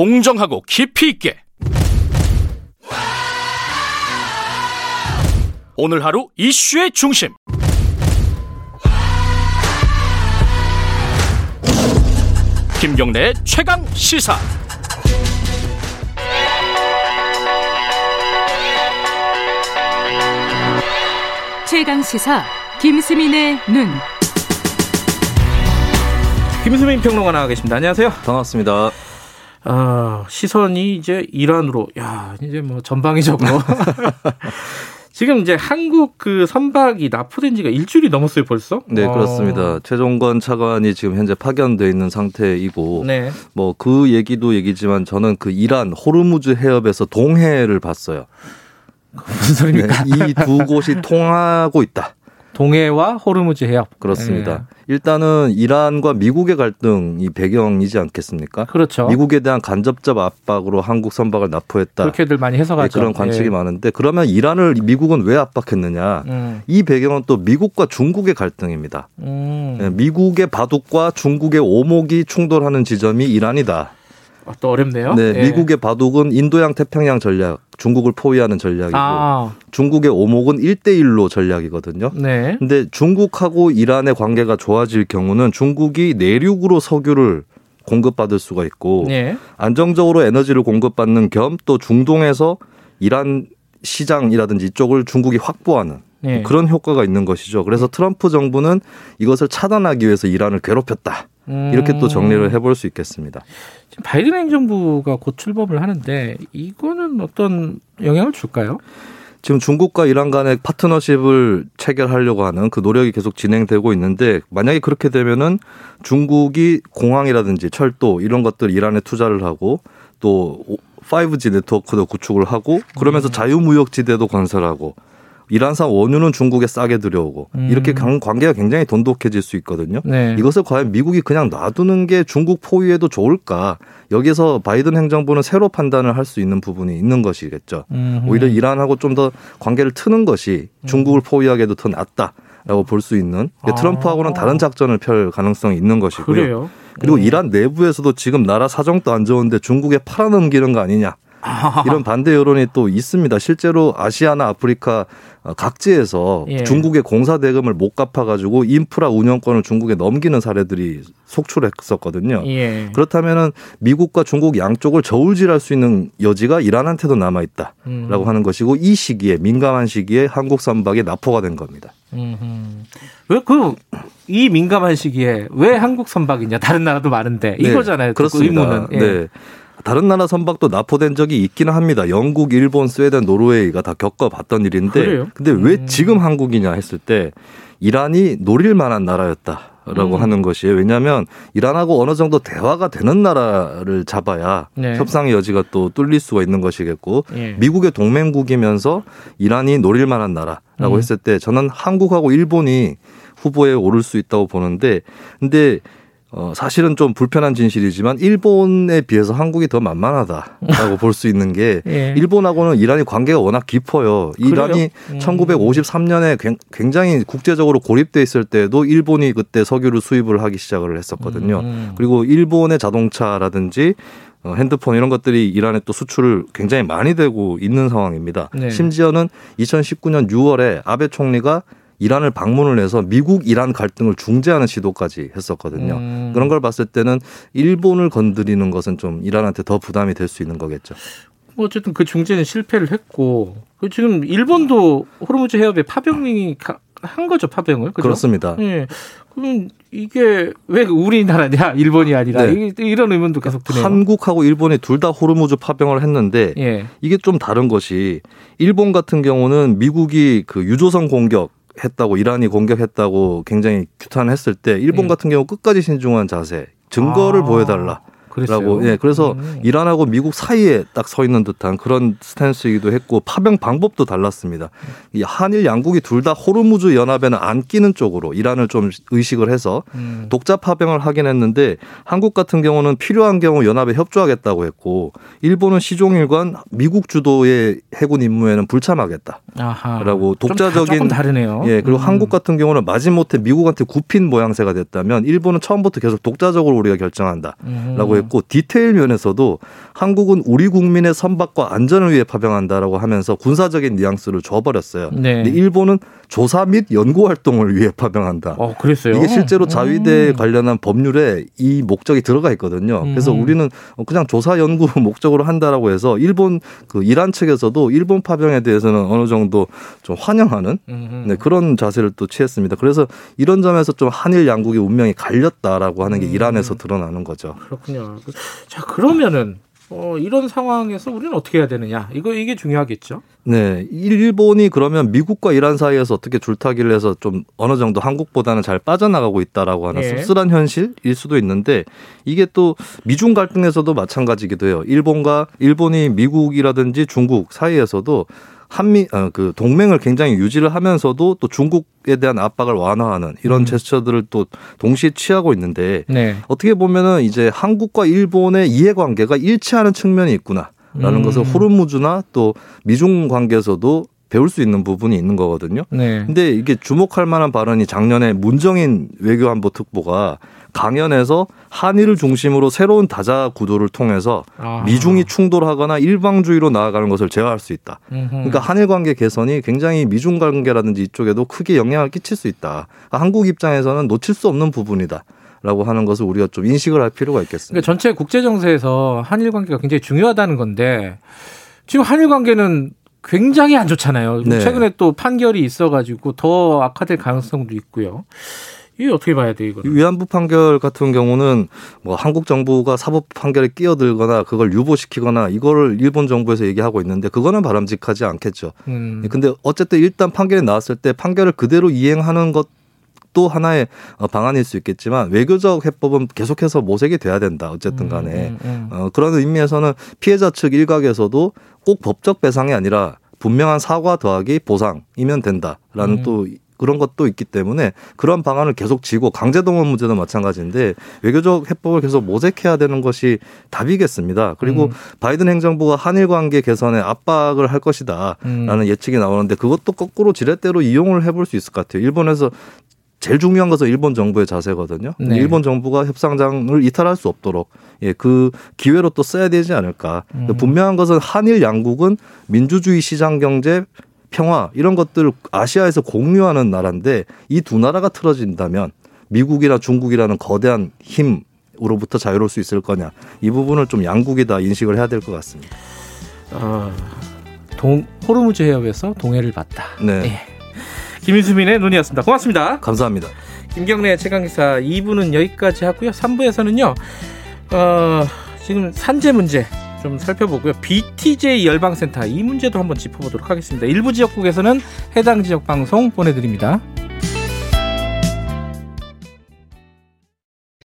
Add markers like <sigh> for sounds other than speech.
공정하고 깊이 있게 오늘 하루 이슈의 중심 김경래의 최강 시사 최강 시사 김수민의 눈. 김수민 평론가 나와 계십니다. 안녕하세요. 반갑습니다. 아, 시선이 이제 이란으로, 야, 이제 뭐 전방위적으로. <laughs> 지금 이제 한국 그 선박이 납포된 지가 일주일이 넘었어요, 벌써? 네, 어. 그렇습니다. 최종건 차관이 지금 현재 파견돼 있는 상태이고, 네. 뭐 그 얘기도 얘기지만 저는 그 이란 호르무즈 해협에서 동해를 봤어요. 무슨 소리입니까? 네, 이두 곳이 통하고 있다. 동해와 호르무즈 해협. 그렇습니다. 네. 일단은 이란과 미국의 갈등이 배경이지 않겠습니까? 그렇죠. 미국에 대한 간접적 압박으로 한국 선박을 납포했다. 그렇게들 많이 네, 해석하죠. 그런 관측이 예. 많은데 그러면 이란을 미국은 왜 압박했느냐? 음, 이 배경은 또 미국과 중국의 갈등입니다. 음. 네, 미국의 바둑과 중국의 오목이 충돌하는 지점이 이란이다. 아, 또 어렵네요. 네, 예. 미국의 바둑은 인도양 태평양 전략, 중국을 포위하는 전략이고 아, 중국의 오목은 1대1로 전략이거든요. 네. 근데 중국하고 이란의 관계가 좋아질 경우는 중국이 내륙으로 석유를 공급받을 수가 있고 예. 안정적으로 에너지를 공급받는 겸 또 중동에서 이란 시장이라든지 이쪽을 중국이 확보하는 예. 그런 효과가 있는 것이죠. 그래서 트럼프 정부는 이것을 차단하기 위해서 이란을 괴롭혔다. 이렇게 또 정리를 해볼 수 있겠습니다. 지금 바이든 행정부가 곧 출범을 하는데 이거는 어떤 영향을 줄까요? 지금 중국과 이란 간의 파트너십을 체결하려고 하는 그 노력이 계속 진행되고 있는데 만약에 그렇게 되면은 중국이 공항이라든지 철도 이런 것들 이란에 투자를 하고 또 5G 네트워크도 구축을 하고 그러면서 음. 자유무역지대도 건설하고 이란산 원유는 중국에 싸게 들여오고 음. 이렇게 관- 관계가 굉장히 돈독해질 수 있거든요. 네. 이것을 과연 미국이 그냥 놔두는 게 중국 포위에도 좋을까? 여기서 바이든 행정부는 새로 판단을 할 수 있는 부분이 있는 것이겠죠. 음흠. 오히려 이란하고 좀 더 관계를 트는 것이 중국을 포위하기에도 더 낫다 라고 볼 수 있는 아. 트럼프하고는 다른 작전을 펼 가능성이 있는 것이고요. 그래요. 그리고 음. 이란 내부에서도 지금 나라 사정도 안 좋은데 중국에 팔아넘기는 거 아니냐. <laughs> 이런 반대 여론이 또 있습니다. 실제로 아시아나 아프리카 어, 각지에서 예. 중국의 공사 대금을 못 갚아가지고 인프라 운영권을 중국에 넘기는 사례들이 속출했었거든요. 예. 그렇다면은 미국과 중국 양쪽을 저울질할 수 있는 여지가 이란한테도 남아 있다라고 음. 하는 것이고 이 시기에 민감한 시기에 한국 선박에 납포가 된 겁니다. 왜 그 이 민감한 시기에 왜 한국 선박이냐? 다른 나라도 많은데 네, 이거잖아요. 그 그렇습니다. 의문은. 예. 네. 다른 나라 선박도 납포된 적이 있기는 합니다. 영국, 일본, 스웨덴, 노르웨이가 다 겪어봤던 일인데, 그래요? 근데 왜 음. 지금 한국이냐 했을 때 이란이 노릴 만한 나라였다 라고 음. 하는 것이에요. 왜냐하면 이란하고 어느 정도 대화가 되는 나라를 잡아야 네. 협상의 여지가 또 뚫릴 수가 있는 것이겠고, 예. 미국의 동맹국이면서 이란이 노릴 만한 나라라고 음. 했을 때 저는 한국하고 일본이 후보에 오를 수 있다고 보는데 근데 어 사실은 좀 불편한 진실이지만 일본에 비해서 한국이 더 만만하다라고 볼 수 있는 게 예. 일본하고는 이란이 관계가 워낙 깊어요. 이란이 음. 1953년에 굉장히 국제적으로 고립돼 있을 때도 일본이 그때 석유를 수입을 하기 시작을 했었거든요. 음. 그리고 일본의 자동차라든지 어, 핸드폰 이런 것들이 이란에 또 수출을 굉장히 많이 되고 있는 상황입니다. 네. 심지어는 2019년 6월에 아베 총리가 이란을 방문을 해서 미국 이란 갈등을 중재하는 시도까지 했었거든요. 음. 그런 걸 봤을 때는 일본을 건드리는 것은 좀 이란한테 더 부담이 될 수 있는 거겠죠. 뭐 어쨌든 그 중재는 실패를 했고 그 지금 일본도 호르무즈 해협에 파병이 가- 한 거죠 파병을 그죠? 그렇습니다. 예. 그럼 이게 왜 우리나라냐 일본이 아니라 네. 이- 이런 의문도 계속 드네요. 한국하고 일본이 둘 다 호르무즈 파병을 했는데 예. 이게 좀 다른 것이 일본 같은 경우는 미국이 그 유조선 공격 했다고 이란이 공격했다고 굉장히 규탄했을 때 일본 예. 같은 경우 끝까지 신중한 자세 증거를 아, 보여달라. 라고 예 그래서 음. 이란하고 미국 사이에 딱 서 있는 듯한 그런 스탠스이기도 했고 파병 방법도 달랐습니다. 이 한일 양국이 둘 다 호르무즈 연합에는 안 끼는 쪽으로 이란을 좀 의식을 해서 음. 독자 파병을 하긴 했는데 한국 같은 경우는 필요한 경우 연합에 협조하겠다고 했고 일본은 시종일관 미국 주도의 해군 임무에는 불참하겠다. 아하. 라고 좀 다- 독자적인 다르네요. 예, 그리고 음. 한국 같은 경우는 마지못해 미국한테 굽힌 모양새가 됐다면 일본은 처음부터 계속 독자적으로 우리가 결정한다라고 음. 했고 디테일 면에서도 한국은 우리 국민의 선박과 안전을 위해 파병한다라고 하면서 군사적인 뉘앙스를 줘버렸어요. 네. 근데 일본은 조사 및 연구 활동을 위해 파병한다. 어, 그랬어요. 이게 실제로 음. 자위대 관련한 법률에 이 목적이 들어가 있거든요. 그래서 음. 우리는 그냥 조사 연구 <laughs> 목적으로 한다라고 해서 일본 그 이란 측에서도 일본 파병에 대해서는 어느 정도 좀 환영하는 음. 네, 그런 자세를 또 취했습니다. 그래서 이런 점에서 좀 한일 양국의 운명이 갈렸다라고 하는 게 음. 이란에서 드러나는 거죠. 그렇군요. 자, 그러면은 어, 이런 상황에서 우리는 어떻게 해야 되느냐? 이거 이게 중요하겠죠. 네, 일본이 그러면 미국과 이란 사이에서 어떻게 줄타기를 해서 좀 어느 정도 한국보다는 잘 빠져나가고 있다라고 하는 예. 씁쓸한 현실일 수도 있는데 이게 또 미중 갈등에서도 마찬가지기도 해요. 일본과 일본이 미국이라든지 중국 사이에서도 한미 어, 그 동맹을 굉장히 유지를 하면서도 또 중국에 대한 압박을 완화하는 이런 음. 제스처들을 또 동시에 취하고 있는데 네. 어떻게 보면은 이제 한국과 일본의 이해관계가 일치하는 측면이 있구나 라는 음. 것을 호르무즈나 또 미중 관계에서도 배울 수 있는 부분이 있는 거거든요. 네. 근데 이게 주목할 만한 발언이 작년에 문정인 외교안보 특보가 강연에서 한일을 중심으로 새로운 다자 구도를 통해서 아. 미중이 충돌하거나 일방주의로 나아가는 것을 제어할 수 있다. 음흠. 그러니까 한일 관계 개선이 굉장히 미중 관계라든지 이쪽에도 크게 영향을 끼칠 수 있다. 그러니까 한국 입장에서는 놓칠 수 없는 부분이다. 라고 하는 것을 우리가 좀 인식을 할 필요가 있겠습니다. 그러니까 전체 국제 정세에서 한일 관계가 굉장히 중요하다는 건데 지금 한일 관계는 굉장히 안 좋잖아요. 네. 최근에 또 판결이 있어가지고 더 악화될 가능성도 있고요. 이게 어떻게 봐야 돼 이거? 위안부 판결 같은 경우는 뭐 한국 정부가 사법 판결에 끼어들거나 그걸 유보시키거나 이거를 일본 정부에서 얘기하고 있는데 그거는 바람직하지 않겠죠. 음. 근데 어쨌든 일단 판결이 나왔을 때 판결을 그대로 이행하는 것 또 하나의 어, 방안일 수 있겠지만 외교적 해법은 계속해서 모색이 돼야 된다. 어쨌든 간에 음, 음, 음. 어, 그런 의미에서는 피해자 측 일각에서도 꼭 법적 배상이 아니라 분명한 사과 더하기 보상이면 된다라는 음. 또 그런 것도 있기 때문에 그런 방안을 계속 쥐고 강제동원 문제도 마찬가지인데 외교적 해법을 계속 모색해야 되는 것이 답이겠습니다. 그리고 음. 바이든 행정부가 한일 관계 개선에 압박을 할 것이다라는 음. 예측이 나오는데 그것도 거꾸로 지렛대로 이용을 해볼 수 있을 것 같아요. 일본에서 제일 중요한 것은 일본 정부의 자세거든요. 네. 일본 정부가 협상장을 이탈할 수 없도록 예, 그 기회로 또 써야 되지 않을까. 음. 분명한 것은 한일 양국은 민주주의 시장 경제 평화 이런 것들을 아시아에서 공유하는 나라인데 이 두 나라가 틀어진다면 미국이나 중국이라는 거대한 힘으로부터 자유로울 수 있을 거냐 이 부분을 좀 양국이 다 인식을 해야 될 것 같습니다. 아, 동 호르무즈 해협에서 동해를 봤다. 네, 예. 김인수민의 눈이었습니다. 고맙습니다. 감사합니다. 김경래 최강기사 2부는 여기까지 하고요. 3부에서는요. 어, 지금 산재 문제 좀 살펴보고요. BTJ 열방센터 이 문제도 한번 짚어보도록 하겠습니다. 일부 지역국에서는 해당 지역 방송 보내드립니다.